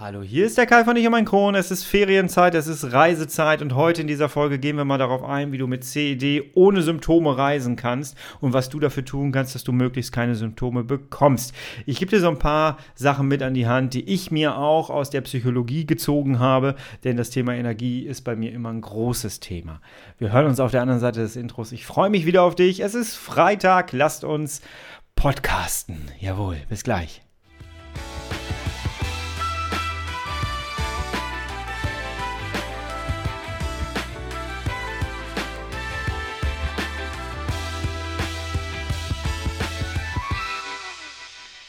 Hallo, hier ist der Kai von Ich und mein Kron. Es ist Ferienzeit, es ist Reisezeit und heute in dieser Folge gehen wir mal darauf ein, wie du mit CED ohne Symptome reisen kannst und was du dafür tun kannst, dass du möglichst keine Symptome bekommst. Ich gebe dir so ein paar Sachen mit an die Hand, die ich mir auch aus der Psychologie gezogen habe, denn das Thema Energie ist bei mir immer ein großes Thema. Wir hören uns auf der anderen Seite des Intros. Ich freue mich wieder auf dich. Es ist Freitag, lasst uns podcasten. Jawohl, bis gleich.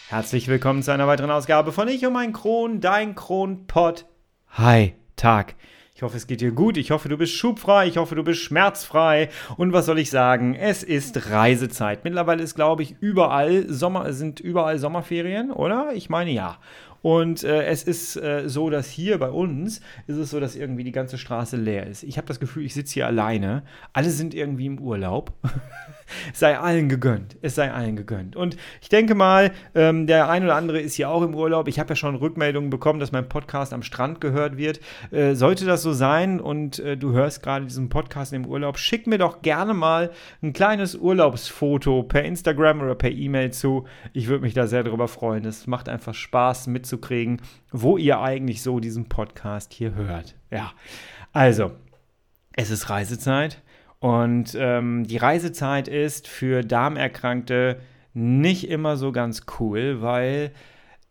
Herzlich willkommen zu einer weiteren Ausgabe von Ich und mein Kron, dein Kronpott. Hi, Tag. Ich hoffe, es geht dir gut. Ich hoffe, du bist schubfrei. Ich hoffe, du bist schmerzfrei. Und was soll ich sagen? Es ist Reisezeit. Mittlerweile ist, glaube ich, überall Sommer, sind überall Sommerferien, oder? Ich meine ja. Und äh, es ist äh, so, dass hier bei uns ist es so, dass irgendwie die ganze Straße leer ist. Ich habe das Gefühl, ich sitze hier alleine. Alle sind irgendwie im Urlaub. sei allen gegönnt. Es sei allen gegönnt. Und ich denke mal, ähm, der ein oder andere ist hier auch im Urlaub. Ich habe ja schon Rückmeldungen bekommen, dass mein Podcast am Strand gehört wird. Äh, sollte das so sein und äh, du hörst gerade diesen Podcast im Urlaub, schick mir doch gerne mal ein kleines Urlaubsfoto per Instagram oder per E-Mail zu. Ich würde mich da sehr darüber freuen. Es macht einfach Spaß mitzukriegen, wo ihr eigentlich so diesen Podcast hier hört. Ja, also, es ist Reisezeit. Und ähm, die Reisezeit ist für Darmerkrankte nicht immer so ganz cool, weil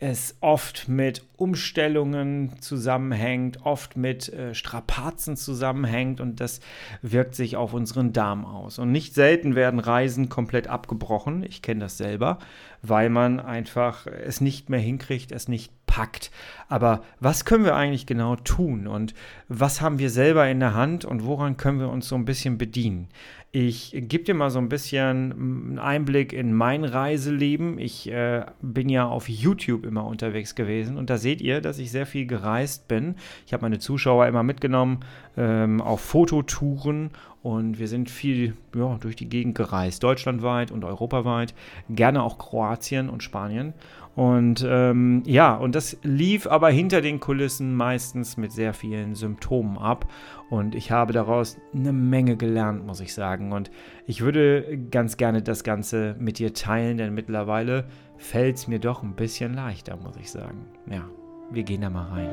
es oft mit Umstellungen zusammenhängt, oft mit äh, Strapazen zusammenhängt und das wirkt sich auf unseren Darm aus. Und nicht selten werden Reisen komplett abgebrochen. Ich kenne das selber, weil man einfach es nicht mehr hinkriegt, es nicht packt. Aber was können wir eigentlich genau tun und was haben wir selber in der Hand und woran können wir uns so ein bisschen bedienen? Ich gebe dir mal so ein bisschen einen Einblick in mein Reiseleben. Ich äh, bin ja auf YouTube immer unterwegs gewesen und da seht ihr, dass ich sehr viel gereist bin. Ich habe meine Zuschauer immer mitgenommen ähm, auf Fototouren und wir sind viel ja, durch die Gegend gereist, deutschlandweit und europaweit, gerne auch Kroatien und Spanien. Und ähm, ja, und das lief aber hinter den Kulissen meistens mit sehr vielen Symptomen ab. Und ich habe daraus eine Menge gelernt, muss ich sagen. Und ich würde ganz gerne das Ganze mit dir teilen, denn mittlerweile fällt es mir doch ein bisschen leichter, muss ich sagen. Ja, wir gehen da mal rein.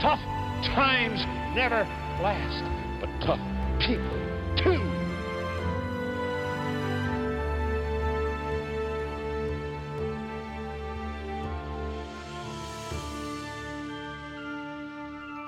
Tough times never last, but tough people too.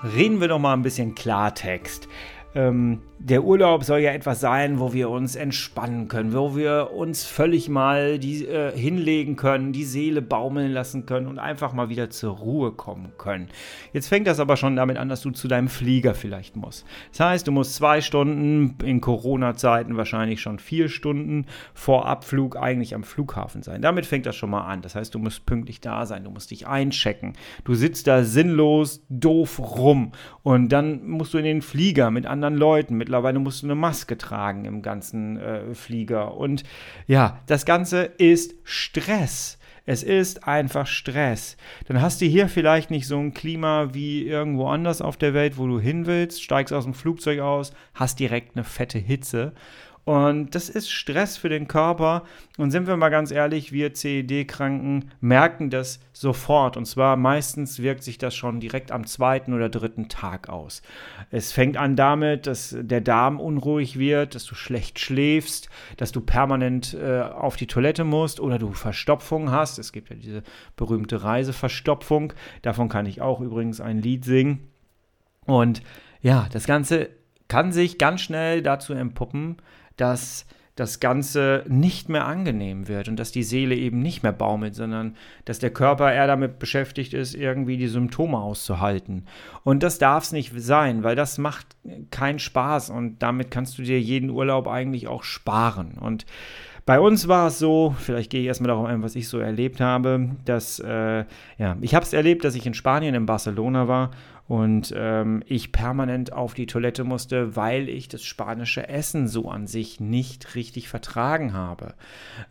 Reden wir doch mal ein bisschen Klartext ähm, der Urlaub soll ja etwas sein, wo wir uns entspannen können, wo wir uns völlig mal die, äh, hinlegen können, die Seele baumeln lassen können und einfach mal wieder zur Ruhe kommen können. Jetzt fängt das aber schon damit an, dass du zu deinem Flieger vielleicht musst. Das heißt, du musst zwei Stunden, in Corona-Zeiten wahrscheinlich schon vier Stunden vor Abflug eigentlich am Flughafen sein. Damit fängt das schon mal an. Das heißt, du musst pünktlich da sein, du musst dich einchecken. Du sitzt da sinnlos, doof rum und dann musst du in den Flieger mit anderen anderen Leuten. Mittlerweile musst du eine Maske tragen im ganzen äh, Flieger. Und ja, das Ganze ist Stress. Es ist einfach Stress. Dann hast du hier vielleicht nicht so ein Klima wie irgendwo anders auf der Welt, wo du hin willst, steigst aus dem Flugzeug aus, hast direkt eine fette Hitze und das ist Stress für den Körper. Und sind wir mal ganz ehrlich, wir CED-Kranken merken das sofort. Und zwar meistens wirkt sich das schon direkt am zweiten oder dritten Tag aus. Es fängt an damit, dass der Darm unruhig wird, dass du schlecht schläfst, dass du permanent äh, auf die Toilette musst oder du Verstopfung hast. Es gibt ja diese berühmte Reiseverstopfung. Davon kann ich auch übrigens ein Lied singen. Und ja, das Ganze kann sich ganz schnell dazu empuppen, dass das Ganze nicht mehr angenehm wird und dass die Seele eben nicht mehr baumelt, sondern dass der Körper eher damit beschäftigt ist, irgendwie die Symptome auszuhalten. Und das darf es nicht sein, weil das macht keinen Spaß und damit kannst du dir jeden Urlaub eigentlich auch sparen. Und bei uns war es so, vielleicht gehe ich erstmal darauf ein, was ich so erlebt habe, dass, äh, ja, ich habe es erlebt, dass ich in Spanien, in Barcelona war und ähm, ich permanent auf die Toilette musste, weil ich das spanische Essen so an sich nicht richtig vertragen habe.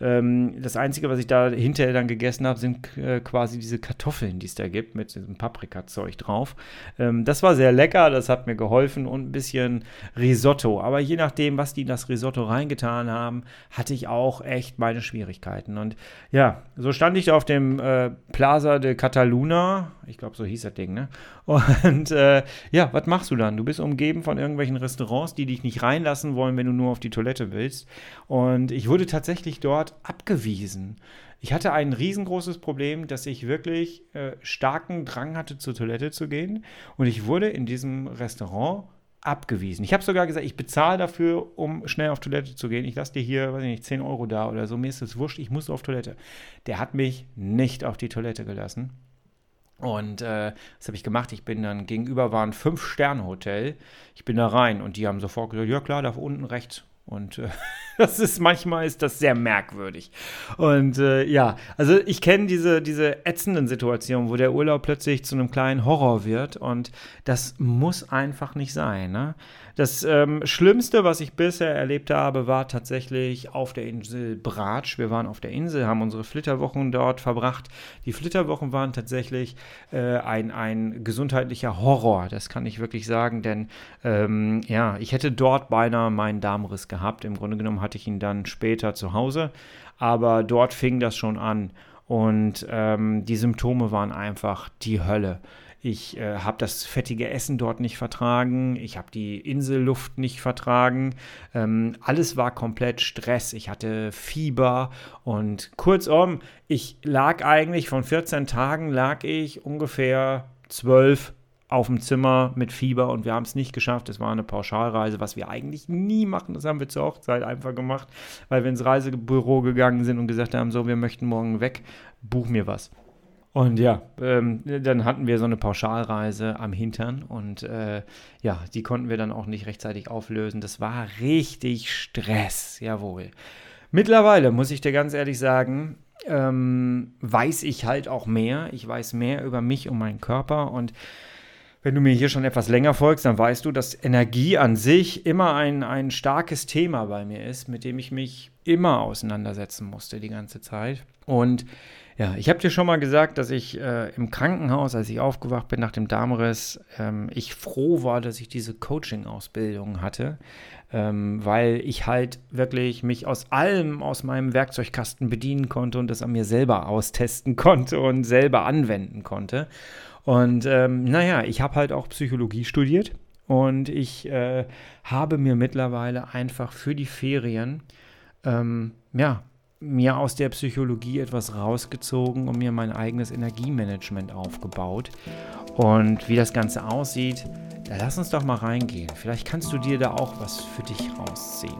Ähm, das Einzige, was ich da hinterher dann gegessen habe, sind äh, quasi diese Kartoffeln, die es da gibt, mit diesem Paprikazeug drauf. Ähm, das war sehr lecker, das hat mir geholfen und ein bisschen Risotto. Aber je nachdem, was die in das Risotto reingetan haben, hatte ich auch echt meine Schwierigkeiten. Und ja, so stand ich da auf dem äh, Plaza de Cataluna, ich glaube, so hieß das Ding, ne? Und äh, ja, was machst du dann? Du bist umgeben von irgendwelchen Restaurants, die dich nicht reinlassen wollen, wenn du nur auf die Toilette willst. Und ich wurde tatsächlich dort abgewiesen. Ich hatte ein riesengroßes Problem, dass ich wirklich äh, starken Drang hatte, zur Toilette zu gehen. Und ich wurde in diesem Restaurant abgewiesen. Ich habe sogar gesagt, ich bezahle dafür, um schnell auf Toilette zu gehen. Ich lasse dir hier, weiß ich nicht, 10 Euro da oder so. Mir ist es wurscht, ich muss auf Toilette. Der hat mich nicht auf die Toilette gelassen. Und äh, was habe ich gemacht? Ich bin dann gegenüber war ein Fünf-Sterne-Hotel. Ich bin da rein und die haben sofort gesagt, ja klar, da unten rechts. Und äh, das ist manchmal ist das sehr merkwürdig. Und äh, ja, also ich kenne diese, diese ätzenden Situationen, wo der Urlaub plötzlich zu einem kleinen Horror wird und das muss einfach nicht sein. Ne? Das ähm, Schlimmste, was ich bisher erlebt habe, war tatsächlich auf der Insel Bratsch. Wir waren auf der Insel, haben unsere Flitterwochen dort verbracht. Die Flitterwochen waren tatsächlich äh, ein, ein gesundheitlicher Horror, das kann ich wirklich sagen, denn ähm, ja, ich hätte dort beinahe meinen Darmriss gehabt. Im Grunde genommen hatte ich ihn dann später zu Hause, aber dort fing das schon an. Und ähm, die Symptome waren einfach die Hölle. Ich äh, habe das fettige Essen dort nicht vertragen. Ich habe die Inselluft nicht vertragen. Ähm, alles war komplett Stress. Ich hatte Fieber und kurzum, ich lag eigentlich von 14 Tagen lag ich ungefähr 12 auf dem Zimmer mit Fieber und wir haben es nicht geschafft. Es war eine Pauschalreise, was wir eigentlich nie machen. Das haben wir zur Hochzeit einfach gemacht, weil wir ins Reisebüro gegangen sind und gesagt haben, so, wir möchten morgen weg, buch mir was. Und ja, ähm, dann hatten wir so eine Pauschalreise am Hintern und äh, ja, die konnten wir dann auch nicht rechtzeitig auflösen. Das war richtig Stress, jawohl. Mittlerweile muss ich dir ganz ehrlich sagen, ähm, weiß ich halt auch mehr. Ich weiß mehr über mich und meinen Körper und wenn du mir hier schon etwas länger folgst, dann weißt du, dass Energie an sich immer ein, ein starkes Thema bei mir ist, mit dem ich mich immer auseinandersetzen musste die ganze Zeit. Und ja, ich habe dir schon mal gesagt, dass ich äh, im Krankenhaus, als ich aufgewacht bin nach dem Darmriss, ähm, ich froh war, dass ich diese Coaching-Ausbildung hatte, ähm, weil ich halt wirklich mich aus allem aus meinem Werkzeugkasten bedienen konnte und das an mir selber austesten konnte und selber anwenden konnte. Und ähm, naja, ich habe halt auch Psychologie studiert und ich äh, habe mir mittlerweile einfach für die Ferien ähm, ja, mir aus der Psychologie etwas rausgezogen und mir mein eigenes Energiemanagement aufgebaut. Und wie das Ganze aussieht, da lass uns doch mal reingehen. Vielleicht kannst du dir da auch was für dich rausziehen.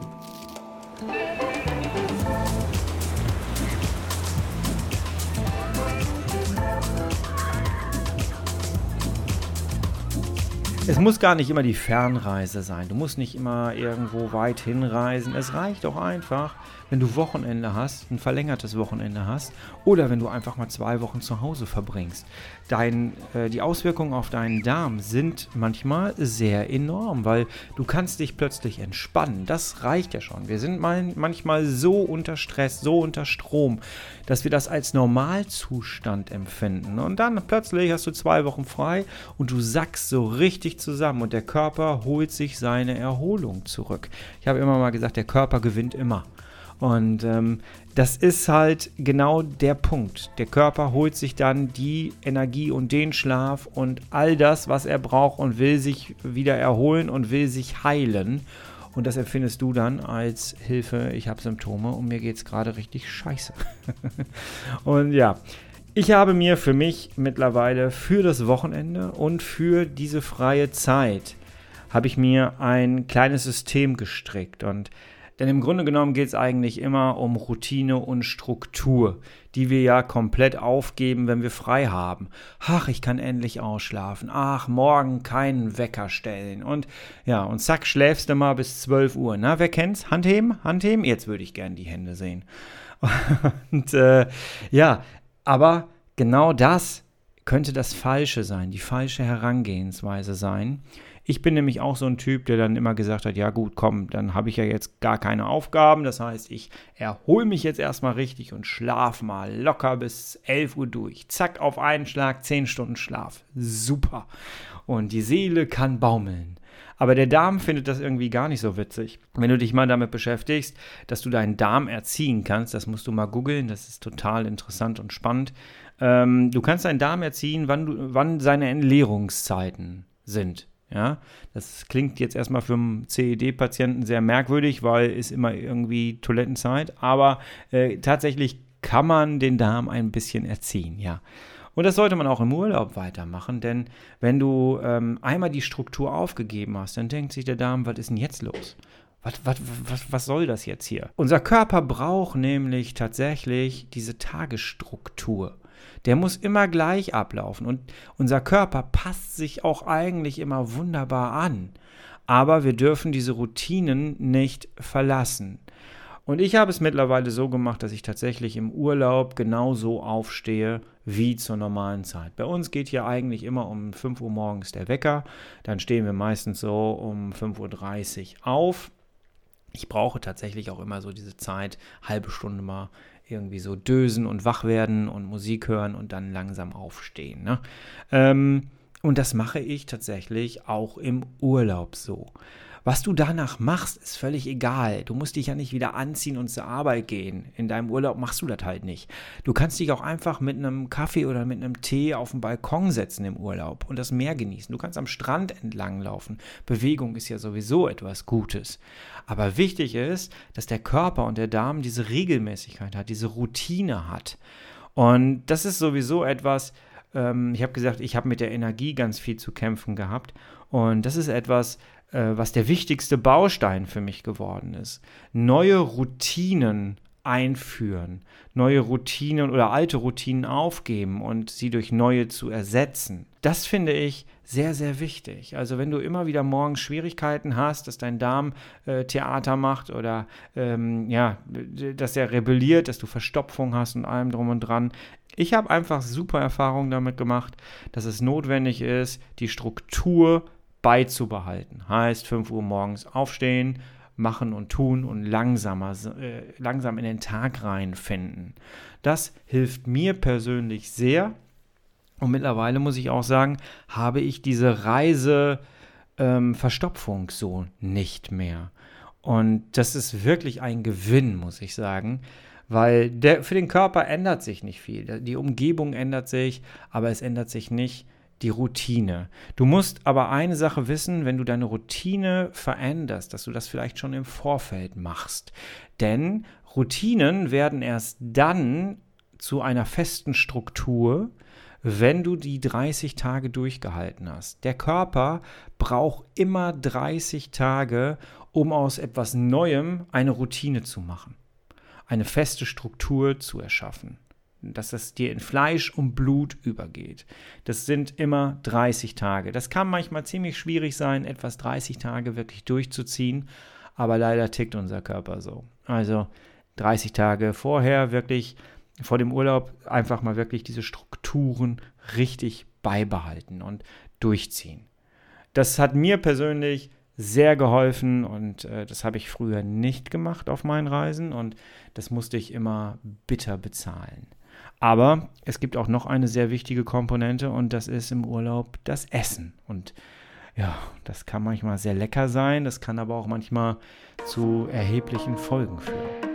Es muss gar nicht immer die Fernreise sein. Du musst nicht immer irgendwo weit hinreisen. Es reicht auch einfach, wenn du Wochenende hast, ein verlängertes Wochenende hast oder wenn du einfach mal zwei Wochen zu Hause verbringst. Dein, äh, die Auswirkungen auf deinen Darm sind manchmal sehr enorm, weil du kannst dich plötzlich entspannen. Das reicht ja schon. Wir sind mal, manchmal so unter Stress, so unter Strom, dass wir das als Normalzustand empfinden. Und dann plötzlich hast du zwei Wochen frei und du sackst so richtig zusammen und der Körper holt sich seine Erholung zurück. Ich habe immer mal gesagt, der Körper gewinnt immer. Und ähm, das ist halt genau der Punkt. Der Körper holt sich dann die Energie und den Schlaf und all das, was er braucht und will sich wieder erholen und will sich heilen. Und das empfindest du dann als Hilfe, ich habe Symptome und mir geht es gerade richtig scheiße. und ja, ich habe mir für mich mittlerweile für das Wochenende und für diese freie Zeit habe ich mir ein kleines System gestrickt und denn im Grunde genommen geht es eigentlich immer um Routine und Struktur, die wir ja komplett aufgeben, wenn wir frei haben. Ach, ich kann endlich ausschlafen. Ach, morgen keinen Wecker stellen. Und ja, und zack, schläfst du mal bis 12 Uhr. Na, wer kennt's? Handheben? Handheben? Jetzt würde ich gern die Hände sehen. und äh, ja, aber genau das könnte das Falsche sein, die falsche Herangehensweise sein. Ich bin nämlich auch so ein Typ, der dann immer gesagt hat, ja gut, komm, dann habe ich ja jetzt gar keine Aufgaben. Das heißt, ich erhole mich jetzt erstmal richtig und schlafe mal locker bis 11 Uhr durch. Zack, auf einen Schlag 10 Stunden Schlaf. Super. Und die Seele kann baumeln. Aber der Darm findet das irgendwie gar nicht so witzig. Wenn du dich mal damit beschäftigst, dass du deinen Darm erziehen kannst, das musst du mal googeln, das ist total interessant und spannend. Ähm, du kannst deinen Darm erziehen, wann, du, wann seine Entleerungszeiten sind. Ja, das klingt jetzt erstmal für einen CED-Patienten sehr merkwürdig, weil ist immer irgendwie Toilettenzeit, aber äh, tatsächlich kann man den Darm ein bisschen erziehen, ja. Und das sollte man auch im Urlaub weitermachen, denn wenn du ähm, einmal die Struktur aufgegeben hast, dann denkt sich der Darm, was ist denn jetzt los? Was, was, was, was soll das jetzt hier? Unser Körper braucht nämlich tatsächlich diese Tagesstruktur der muss immer gleich ablaufen. Und unser Körper passt sich auch eigentlich immer wunderbar an. Aber wir dürfen diese Routinen nicht verlassen. Und ich habe es mittlerweile so gemacht, dass ich tatsächlich im Urlaub genauso aufstehe wie zur normalen Zeit. Bei uns geht hier eigentlich immer um 5 Uhr morgens der Wecker. Dann stehen wir meistens so um 5.30 Uhr auf. Ich brauche tatsächlich auch immer so diese Zeit, halbe Stunde mal irgendwie so dösen und wach werden und Musik hören und dann langsam aufstehen. Ne? Ähm, und das mache ich tatsächlich auch im Urlaub so. Was du danach machst, ist völlig egal. Du musst dich ja nicht wieder anziehen und zur Arbeit gehen. In deinem Urlaub machst du das halt nicht. Du kannst dich auch einfach mit einem Kaffee oder mit einem Tee auf den Balkon setzen im Urlaub und das Meer genießen. Du kannst am Strand entlang laufen. Bewegung ist ja sowieso etwas Gutes. Aber wichtig ist, dass der Körper und der Darm diese Regelmäßigkeit hat, diese Routine hat. Und das ist sowieso etwas, ähm, ich habe gesagt, ich habe mit der Energie ganz viel zu kämpfen gehabt. Und das ist etwas, was der wichtigste Baustein für mich geworden ist. Neue Routinen einführen, neue Routinen oder alte Routinen aufgeben und sie durch neue zu ersetzen. Das finde ich sehr, sehr wichtig. Also wenn du immer wieder morgens Schwierigkeiten hast, dass dein Darm äh, Theater macht oder ähm, ja, dass er rebelliert, dass du Verstopfung hast und allem drum und dran. Ich habe einfach super Erfahrungen damit gemacht, dass es notwendig ist, die Struktur beizubehalten. Heißt 5 Uhr morgens aufstehen, machen und tun und langsamer, äh, langsam in den Tag reinfinden. Das hilft mir persönlich sehr. Und mittlerweile muss ich auch sagen, habe ich diese Reise ähm, so nicht mehr. Und das ist wirklich ein Gewinn, muss ich sagen, weil der, für den Körper ändert sich nicht viel. Die Umgebung ändert sich, aber es ändert sich nicht die Routine. Du musst aber eine Sache wissen, wenn du deine Routine veränderst, dass du das vielleicht schon im Vorfeld machst. Denn Routinen werden erst dann zu einer festen Struktur, wenn du die 30 Tage durchgehalten hast. Der Körper braucht immer 30 Tage, um aus etwas Neuem eine Routine zu machen, eine feste Struktur zu erschaffen dass es dir in Fleisch und Blut übergeht. Das sind immer 30 Tage. Das kann manchmal ziemlich schwierig sein, etwas 30 Tage wirklich durchzuziehen, aber leider tickt unser Körper so. Also 30 Tage vorher wirklich vor dem Urlaub einfach mal wirklich diese Strukturen richtig beibehalten und durchziehen. Das hat mir persönlich sehr geholfen und äh, das habe ich früher nicht gemacht auf meinen Reisen und das musste ich immer bitter bezahlen. Aber es gibt auch noch eine sehr wichtige Komponente und das ist im Urlaub das Essen. Und ja, das kann manchmal sehr lecker sein, das kann aber auch manchmal zu erheblichen Folgen führen.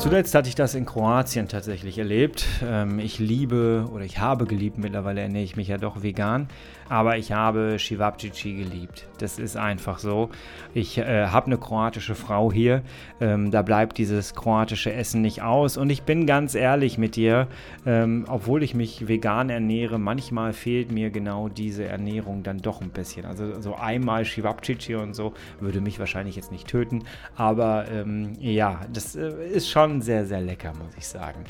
Zuletzt hatte ich das in Kroatien tatsächlich erlebt. Ähm, ich liebe oder ich habe geliebt, mittlerweile ernähre ich mich ja doch vegan, aber ich habe Shivapčići geliebt. Das ist einfach so. Ich äh, habe eine kroatische Frau hier, ähm, da bleibt dieses kroatische Essen nicht aus und ich bin ganz ehrlich mit dir, ähm, obwohl ich mich vegan ernähre, manchmal fehlt mir genau diese Ernährung dann doch ein bisschen. Also so einmal Shivapčići und so würde mich wahrscheinlich jetzt nicht töten, aber ähm, ja, das äh, ist schon sehr, sehr lecker, muss ich sagen.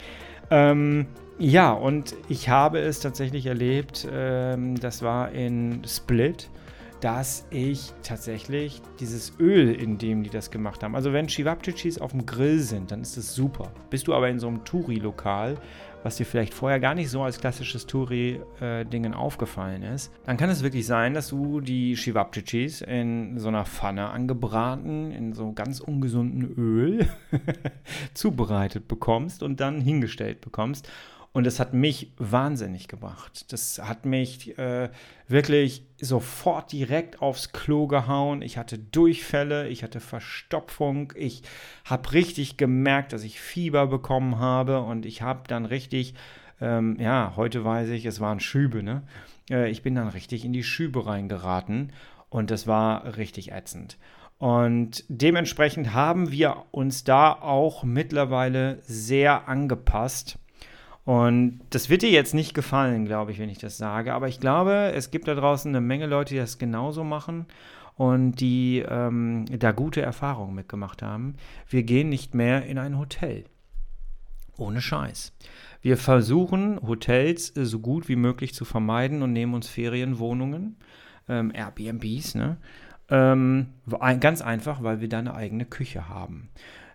Ähm, ja, und ich habe es tatsächlich erlebt, ähm, das war in Split dass ich tatsächlich dieses Öl, in dem die das gemacht haben, also wenn Chivapchichis auf dem Grill sind, dann ist das super. Bist du aber in so einem Touri-Lokal, was dir vielleicht vorher gar nicht so als klassisches Touri-Dingen aufgefallen ist, dann kann es wirklich sein, dass du die Chivapchichis in so einer Pfanne angebraten, in so ganz ungesunden Öl zubereitet bekommst und dann hingestellt bekommst. Und das hat mich wahnsinnig gemacht. Das hat mich äh, wirklich sofort direkt aufs Klo gehauen. Ich hatte Durchfälle, ich hatte Verstopfung. Ich habe richtig gemerkt, dass ich Fieber bekommen habe. Und ich habe dann richtig, ähm, ja, heute weiß ich, es waren Schübe, ne? Äh, ich bin dann richtig in die Schübe reingeraten. Und das war richtig ätzend. Und dementsprechend haben wir uns da auch mittlerweile sehr angepasst und das wird dir jetzt nicht gefallen, glaube ich, wenn ich das sage. Aber ich glaube, es gibt da draußen eine Menge Leute, die das genauso machen und die ähm, da gute Erfahrungen mitgemacht haben. Wir gehen nicht mehr in ein Hotel. Ohne Scheiß. Wir versuchen, Hotels so gut wie möglich zu vermeiden und nehmen uns Ferienwohnungen, ähm, Airbnbs, ne? Ähm, ganz einfach, weil wir da eine eigene Küche haben.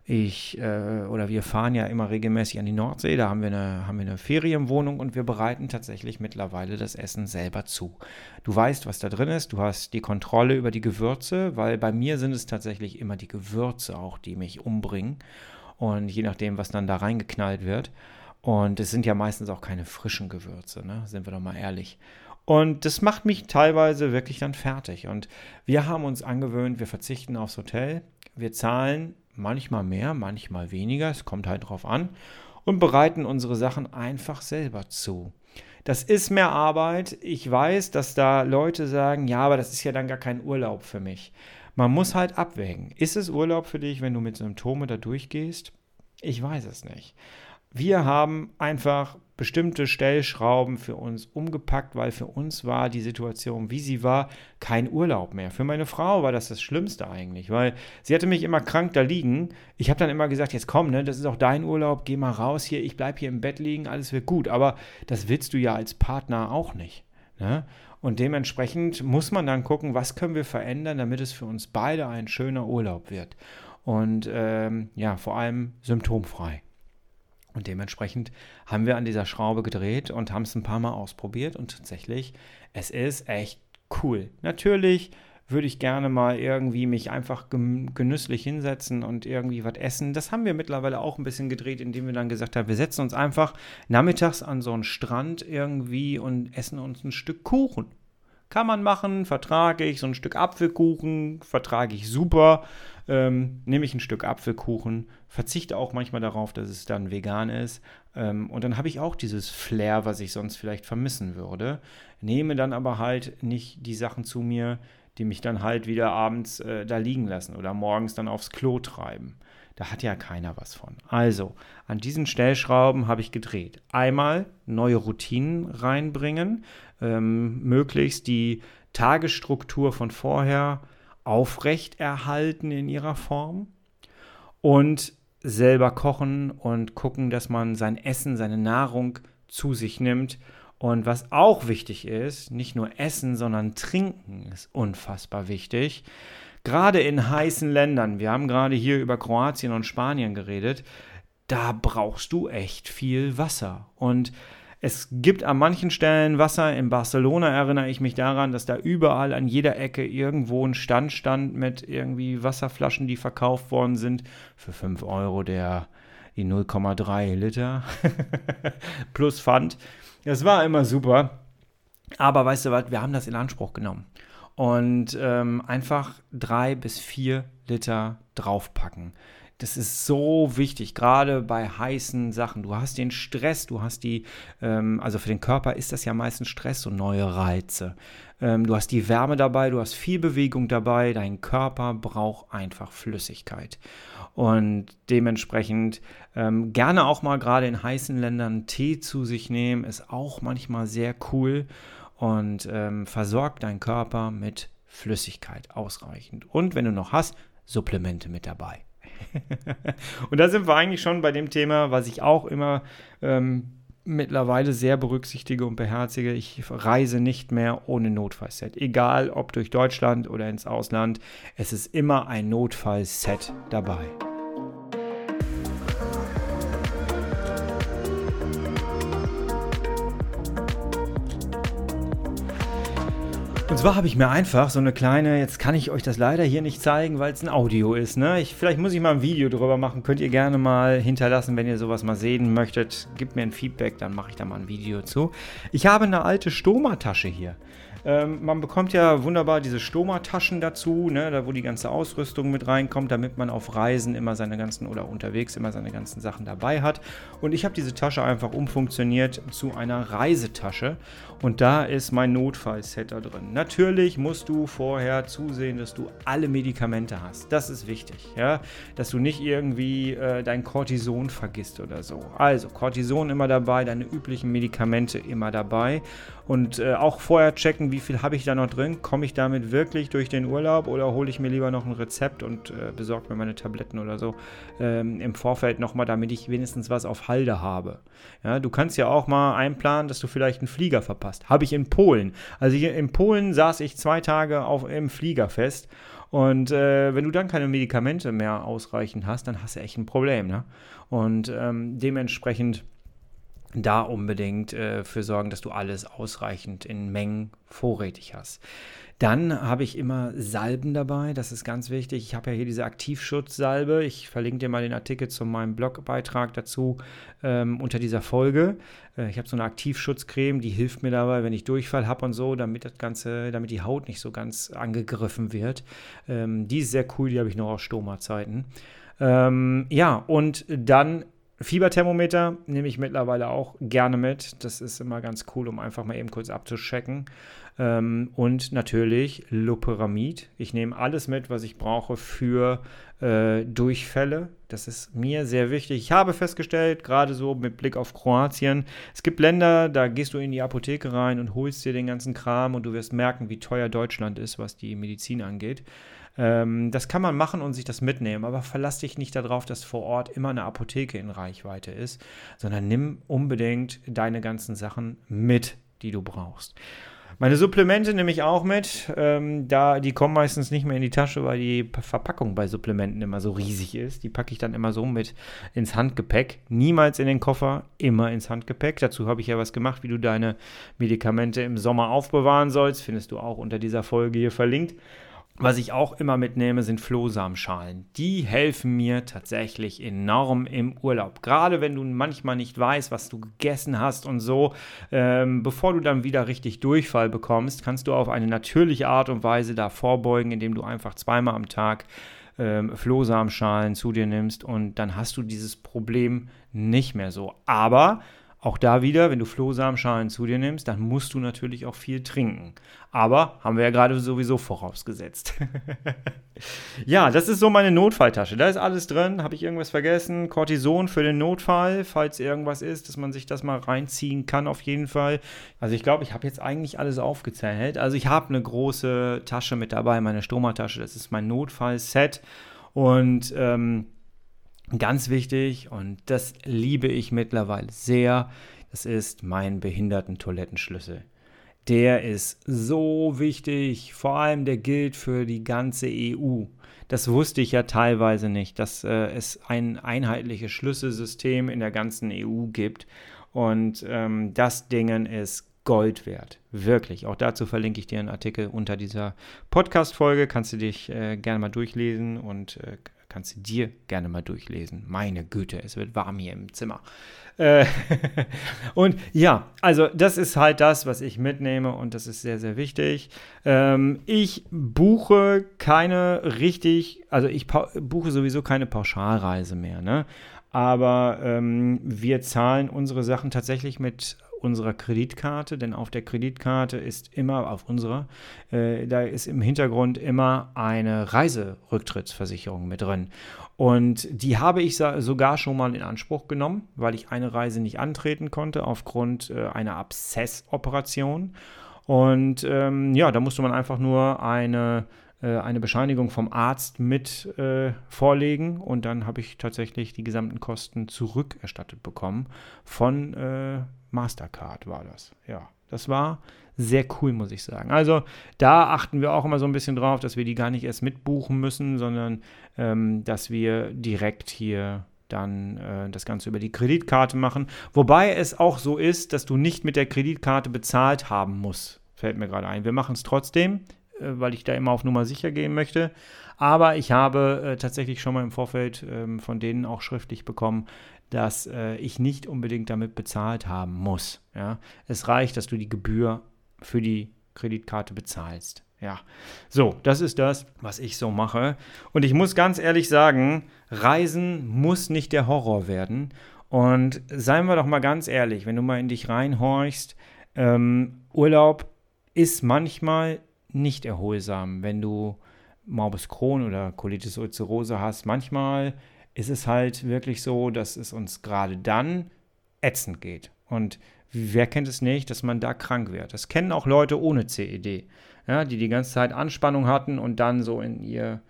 Ich äh, oder wir fahren ja immer regelmäßig an die Nordsee, da haben wir, eine, haben wir eine Ferienwohnung und wir bereiten tatsächlich mittlerweile das Essen selber zu. Du weißt, was da drin ist, du hast die Kontrolle über die Gewürze, weil bei mir sind es tatsächlich immer die Gewürze auch, die mich umbringen. Und je nachdem, was dann da reingeknallt wird. Und es sind ja meistens auch keine frischen Gewürze, ne? sind wir doch mal ehrlich. Und das macht mich teilweise wirklich dann fertig. Und wir haben uns angewöhnt, wir verzichten aufs Hotel. Wir zahlen manchmal mehr, manchmal weniger, es kommt halt drauf an, und bereiten unsere Sachen einfach selber zu. Das ist mehr Arbeit. Ich weiß, dass da Leute sagen, ja, aber das ist ja dann gar kein Urlaub für mich. Man muss halt abwägen. Ist es Urlaub für dich, wenn du mit Symptomen da durchgehst? Ich weiß es nicht. Wir haben einfach bestimmte Stellschrauben für uns umgepackt, weil für uns war die Situation, wie sie war, kein Urlaub mehr. Für meine Frau war das das Schlimmste eigentlich, weil sie hatte mich immer krank da liegen. Ich habe dann immer gesagt, jetzt komm, ne, das ist auch dein Urlaub, geh mal raus hier, ich bleibe hier im Bett liegen, alles wird gut. Aber das willst du ja als Partner auch nicht. Ne? Und dementsprechend muss man dann gucken, was können wir verändern, damit es für uns beide ein schöner Urlaub wird. Und ähm, ja, vor allem symptomfrei. Und dementsprechend haben wir an dieser Schraube gedreht und haben es ein paar Mal ausprobiert und tatsächlich, es ist echt cool. Natürlich würde ich gerne mal irgendwie mich einfach genüsslich hinsetzen und irgendwie was essen. Das haben wir mittlerweile auch ein bisschen gedreht, indem wir dann gesagt haben, wir setzen uns einfach nachmittags an so einen Strand irgendwie und essen uns ein Stück Kuchen. Kann man machen, vertrage ich. So ein Stück Apfelkuchen vertrage ich super. Ähm, nehme ich ein Stück Apfelkuchen, verzichte auch manchmal darauf, dass es dann vegan ist. Ähm, und dann habe ich auch dieses Flair, was ich sonst vielleicht vermissen würde. Nehme dann aber halt nicht die Sachen zu mir, die mich dann halt wieder abends äh, da liegen lassen oder morgens dann aufs Klo treiben. Da hat ja keiner was von. Also, an diesen Stellschrauben habe ich gedreht. Einmal neue Routinen reinbringen, ähm, möglichst die Tagesstruktur von vorher aufrechterhalten in ihrer Form und selber kochen und gucken, dass man sein Essen, seine Nahrung zu sich nimmt. Und was auch wichtig ist, nicht nur Essen, sondern Trinken ist unfassbar wichtig. Gerade in heißen Ländern, wir haben gerade hier über Kroatien und Spanien geredet, da brauchst du echt viel Wasser. Und es gibt an manchen Stellen Wasser. In Barcelona erinnere ich mich daran, dass da überall an jeder Ecke irgendwo ein Stand stand mit irgendwie Wasserflaschen, die verkauft worden sind für 5 Euro der die 0,3 Liter plus Pfand. Das war immer super. Aber weißt du was, wir haben das in Anspruch genommen. Und ähm, einfach drei bis vier Liter draufpacken. Das ist so wichtig, gerade bei heißen Sachen. Du hast den Stress, du hast die, ähm, also für den Körper ist das ja meistens Stress und neue Reize. Ähm, du hast die Wärme dabei, du hast viel Bewegung dabei, dein Körper braucht einfach Flüssigkeit. Und dementsprechend ähm, gerne auch mal gerade in heißen Ländern Tee zu sich nehmen, ist auch manchmal sehr cool und ähm, versorgt deinen Körper mit Flüssigkeit ausreichend. Und wenn du noch hast, Supplemente mit dabei. und da sind wir eigentlich schon bei dem Thema, was ich auch immer ähm, mittlerweile sehr berücksichtige und beherzige. Ich reise nicht mehr ohne Notfallset. Egal ob durch Deutschland oder ins Ausland, es ist immer ein Notfallset dabei. Zwar habe ich mir einfach so eine kleine, jetzt kann ich euch das leider hier nicht zeigen, weil es ein Audio ist. Ne? Ich, vielleicht muss ich mal ein Video drüber machen. Könnt ihr gerne mal hinterlassen, wenn ihr sowas mal sehen möchtet. Gebt mir ein Feedback, dann mache ich da mal ein Video zu. Ich habe eine alte Stoma-Tasche hier. Ähm, man bekommt ja wunderbar diese Stoma-Taschen dazu, ne, da wo die ganze Ausrüstung mit reinkommt, damit man auf Reisen immer seine ganzen oder unterwegs immer seine ganzen Sachen dabei hat. Und ich habe diese Tasche einfach umfunktioniert zu einer Reisetasche. Und da ist mein Notfallset da drin. Natürlich musst du vorher zusehen, dass du alle Medikamente hast. Das ist wichtig, ja, dass du nicht irgendwie äh, dein Cortison vergisst oder so. Also Cortison immer dabei, deine üblichen Medikamente immer dabei und äh, auch vorher checken, wie viel habe ich da noch drin. Komme ich damit wirklich durch den Urlaub oder hole ich mir lieber noch ein Rezept und äh, besorge mir meine Tabletten oder so ähm, im Vorfeld nochmal, damit ich wenigstens was auf Halde habe. Ja, du kannst ja auch mal einplanen, dass du vielleicht einen Flieger verpasst. Habe ich in Polen. Also hier in Polen saß ich zwei Tage auf, im Flieger fest. Und äh, wenn du dann keine Medikamente mehr ausreichend hast, dann hast du echt ein Problem. Ne? Und ähm, dementsprechend da unbedingt äh, für sorgen, dass du alles ausreichend in Mengen vorrätig hast. Dann habe ich immer Salben dabei, das ist ganz wichtig. Ich habe ja hier diese Aktivschutzsalbe. Ich verlinke dir mal den Artikel zu meinem Blogbeitrag dazu ähm, unter dieser Folge. Äh, ich habe so eine Aktivschutzcreme, die hilft mir dabei, wenn ich Durchfall habe und so, damit das Ganze, damit die Haut nicht so ganz angegriffen wird. Ähm, die ist sehr cool, die habe ich noch aus Stoma-Zeiten. Ähm, ja, und dann Fieberthermometer nehme ich mittlerweile auch gerne mit. Das ist immer ganz cool, um einfach mal eben kurz abzuschecken. Ähm, und natürlich Loperamid. Ich nehme alles mit, was ich brauche für äh, Durchfälle. Das ist mir sehr wichtig. Ich habe festgestellt, gerade so mit Blick auf Kroatien, es gibt Länder, da gehst du in die Apotheke rein und holst dir den ganzen Kram und du wirst merken, wie teuer Deutschland ist, was die Medizin angeht. Ähm, das kann man machen und sich das mitnehmen, aber verlass dich nicht darauf, dass vor Ort immer eine Apotheke in Reichweite ist, sondern nimm unbedingt deine ganzen Sachen mit, die du brauchst. Meine Supplemente nehme ich auch mit. Ähm, da, die kommen meistens nicht mehr in die Tasche, weil die Verpackung bei Supplementen immer so riesig ist. Die packe ich dann immer so mit ins Handgepäck. Niemals in den Koffer, immer ins Handgepäck. Dazu habe ich ja was gemacht, wie du deine Medikamente im Sommer aufbewahren sollst. Findest du auch unter dieser Folge hier verlinkt. Was ich auch immer mitnehme, sind Flohsamenschalen. Die helfen mir tatsächlich enorm im Urlaub. Gerade wenn du manchmal nicht weißt, was du gegessen hast und so. Ähm, bevor du dann wieder richtig Durchfall bekommst, kannst du auf eine natürliche Art und Weise da vorbeugen, indem du einfach zweimal am Tag ähm, Flohsamenschalen zu dir nimmst und dann hast du dieses Problem nicht mehr so. Aber auch da wieder, wenn du Flohsamenschalen zu dir nimmst, dann musst du natürlich auch viel trinken. Aber haben wir ja gerade sowieso vorausgesetzt. ja, das ist so meine Notfalltasche. Da ist alles drin. Habe ich irgendwas vergessen? Cortison für den Notfall, falls irgendwas ist, dass man sich das mal reinziehen kann, auf jeden Fall. Also ich glaube, ich habe jetzt eigentlich alles aufgezählt. Also ich habe eine große Tasche mit dabei, meine Stromatasche. Das ist mein Notfallset. Und ähm, Ganz wichtig, und das liebe ich mittlerweile sehr, das ist mein Behinderten-Toilettenschlüssel. Der ist so wichtig, vor allem der gilt für die ganze EU. Das wusste ich ja teilweise nicht, dass äh, es ein einheitliches Schlüsselsystem in der ganzen EU gibt. Und ähm, das Dingen ist Gold wert. Wirklich. Auch dazu verlinke ich dir einen Artikel unter dieser Podcast-Folge. Kannst du dich äh, gerne mal durchlesen und äh, Kannst du dir gerne mal durchlesen. Meine Güte, es wird warm hier im Zimmer. Äh, und ja, also das ist halt das, was ich mitnehme und das ist sehr, sehr wichtig. Ähm, ich buche keine richtig, also ich buche sowieso keine Pauschalreise mehr, ne? Aber ähm, wir zahlen unsere Sachen tatsächlich mit unserer Kreditkarte, denn auf der Kreditkarte ist immer, auf unserer, äh, da ist im Hintergrund immer eine Reiserücktrittsversicherung mit drin. Und die habe ich sogar schon mal in Anspruch genommen, weil ich eine Reise nicht antreten konnte aufgrund äh, einer Abszessoperation. Und ähm, ja, da musste man einfach nur eine eine Bescheinigung vom Arzt mit äh, vorlegen und dann habe ich tatsächlich die gesamten Kosten zurückerstattet bekommen. Von äh, Mastercard war das. Ja, das war sehr cool, muss ich sagen. Also da achten wir auch immer so ein bisschen drauf, dass wir die gar nicht erst mitbuchen müssen, sondern ähm, dass wir direkt hier dann äh, das Ganze über die Kreditkarte machen. Wobei es auch so ist, dass du nicht mit der Kreditkarte bezahlt haben musst. Fällt mir gerade ein. Wir machen es trotzdem, äh, weil ich da immer auf Nummer sicher gehen möchte. Aber ich habe äh, tatsächlich schon mal im Vorfeld ähm, von denen auch schriftlich bekommen, dass äh, ich nicht unbedingt damit bezahlt haben muss. Ja? Es reicht, dass du die Gebühr für die Kreditkarte bezahlst. Ja, so, das ist das, was ich so mache. Und ich muss ganz ehrlich sagen, Reisen muss nicht der Horror werden. Und seien wir doch mal ganz ehrlich, wenn du mal in dich reinhorchst, ähm, Urlaub ist manchmal nicht erholsam, wenn du Morbus Crohn oder Colitis ulcerosa hast. Manchmal ist es halt wirklich so, dass es uns gerade dann ätzend geht. Und wer kennt es nicht, dass man da krank wird? Das kennen auch Leute ohne CED, ja, die die ganze Zeit Anspannung hatten und dann so in ihr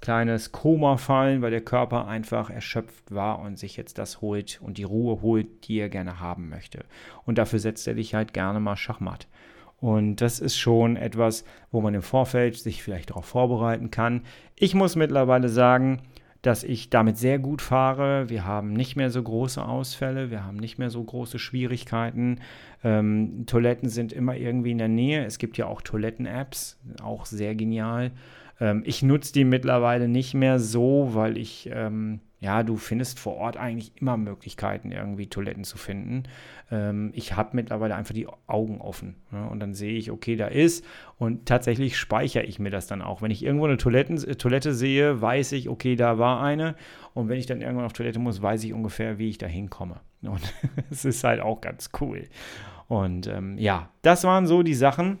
kleines Koma fallen, weil der Körper einfach erschöpft war und sich jetzt das holt und die Ruhe holt, die er gerne haben möchte. Und dafür setzt er dich halt gerne mal Schachmatt. Und das ist schon etwas, wo man im Vorfeld sich vielleicht darauf vorbereiten kann. Ich muss mittlerweile sagen, dass ich damit sehr gut fahre. Wir haben nicht mehr so große Ausfälle, wir haben nicht mehr so große Schwierigkeiten. Ähm, Toiletten sind immer irgendwie in der Nähe. Es gibt ja auch Toiletten-Apps, auch sehr genial. Ähm, ich nutze die mittlerweile nicht mehr so, weil ich, ähm, ja, du findest vor Ort eigentlich immer Möglichkeiten, irgendwie Toiletten zu finden. Ähm, ich habe mittlerweile einfach die Augen offen ja, und dann sehe ich, okay, da ist und tatsächlich speichere ich mir das dann auch. Wenn ich irgendwo eine Toiletten, äh, Toilette sehe, weiß ich, okay, da war eine und wenn ich dann irgendwann auf Toilette muss, weiß ich ungefähr, wie ich da hinkomme. Und es ist halt auch ganz cool. Und ähm, ja, das waren so die Sachen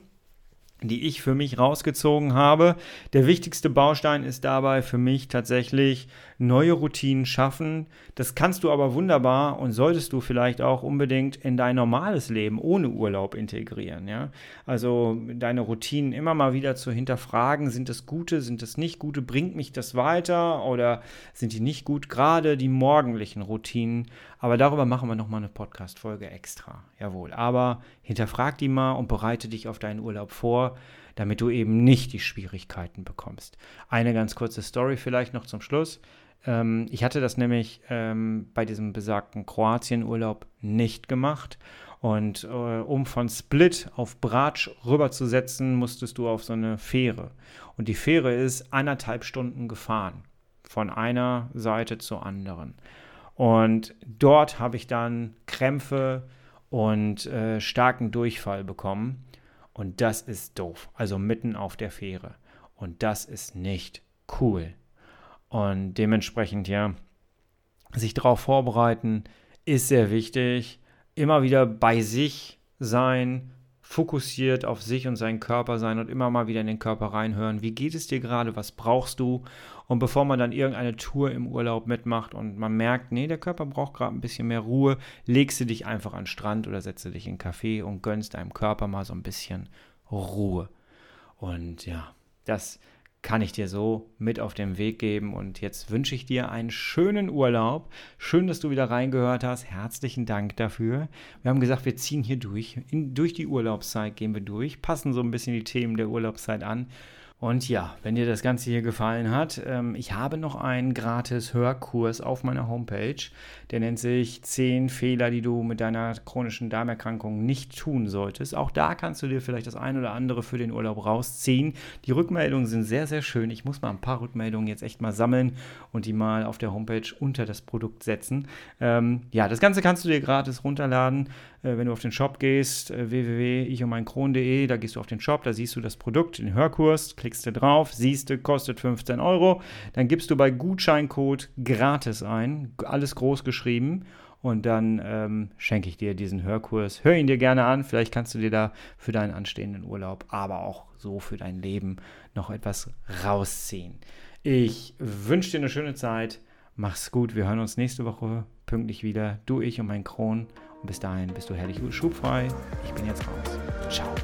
die ich für mich rausgezogen habe. Der wichtigste Baustein ist dabei für mich tatsächlich neue Routinen schaffen. Das kannst du aber wunderbar und solltest du vielleicht auch unbedingt in dein normales Leben ohne Urlaub integrieren. Ja? Also deine Routinen immer mal wieder zu hinterfragen, sind das gute, sind das nicht gute, bringt mich das weiter oder sind die nicht gut? Gerade die morgendlichen Routinen. Aber darüber machen wir nochmal eine Podcast-Folge extra. Jawohl. Aber hinterfrag die mal und bereite dich auf deinen Urlaub vor damit du eben nicht die Schwierigkeiten bekommst. Eine ganz kurze Story vielleicht noch zum Schluss. Ähm, ich hatte das nämlich ähm, bei diesem besagten Kroatienurlaub nicht gemacht. Und äh, um von Split auf Bratsch rüberzusetzen, musstest du auf so eine Fähre. Und die Fähre ist eineinhalb Stunden gefahren. Von einer Seite zur anderen. Und dort habe ich dann Krämpfe und äh, starken Durchfall bekommen. Und das ist doof. Also mitten auf der Fähre. Und das ist nicht cool. Und dementsprechend, ja, sich darauf vorbereiten ist sehr wichtig. Immer wieder bei sich sein, fokussiert auf sich und seinen Körper sein und immer mal wieder in den Körper reinhören. Wie geht es dir gerade? Was brauchst du? Und bevor man dann irgendeine Tour im Urlaub mitmacht und man merkt, nee, der Körper braucht gerade ein bisschen mehr Ruhe, legst du dich einfach an den Strand oder setzt dich in einen Café und gönnst deinem Körper mal so ein bisschen Ruhe. Und ja, das kann ich dir so mit auf den Weg geben. Und jetzt wünsche ich dir einen schönen Urlaub. Schön, dass du wieder reingehört hast. Herzlichen Dank dafür. Wir haben gesagt, wir ziehen hier durch. In, durch die Urlaubszeit gehen wir durch, passen so ein bisschen die Themen der Urlaubszeit an. Und ja, wenn dir das Ganze hier gefallen hat, ähm, ich habe noch einen gratis Hörkurs auf meiner Homepage. Der nennt sich 10 Fehler, die du mit deiner chronischen Darmerkrankung nicht tun solltest. Auch da kannst du dir vielleicht das ein oder andere für den Urlaub rausziehen. Die Rückmeldungen sind sehr, sehr schön. Ich muss mal ein paar Rückmeldungen jetzt echt mal sammeln und die mal auf der Homepage unter das Produkt setzen. Ähm, ja, das Ganze kannst du dir gratis runterladen. Äh, wenn du auf den Shop gehst, äh, www.ichundmeinkron.de, da gehst du auf den Shop, da siehst du das Produkt, den Hörkurs, klickst du drauf, siehst du, kostet 15 Euro. Dann gibst du bei Gutscheincode gratis ein, alles groß geschrieben. Und dann ähm, schenke ich dir diesen Hörkurs. Hör ihn dir gerne an. Vielleicht kannst du dir da für deinen anstehenden Urlaub, aber auch so für dein Leben noch etwas rausziehen. Ich wünsche dir eine schöne Zeit. Mach's gut. Wir hören uns nächste Woche pünktlich wieder. Du, ich und mein Kron. Und bis dahin bist du herrlich schubfrei. Ich bin jetzt raus. Ciao.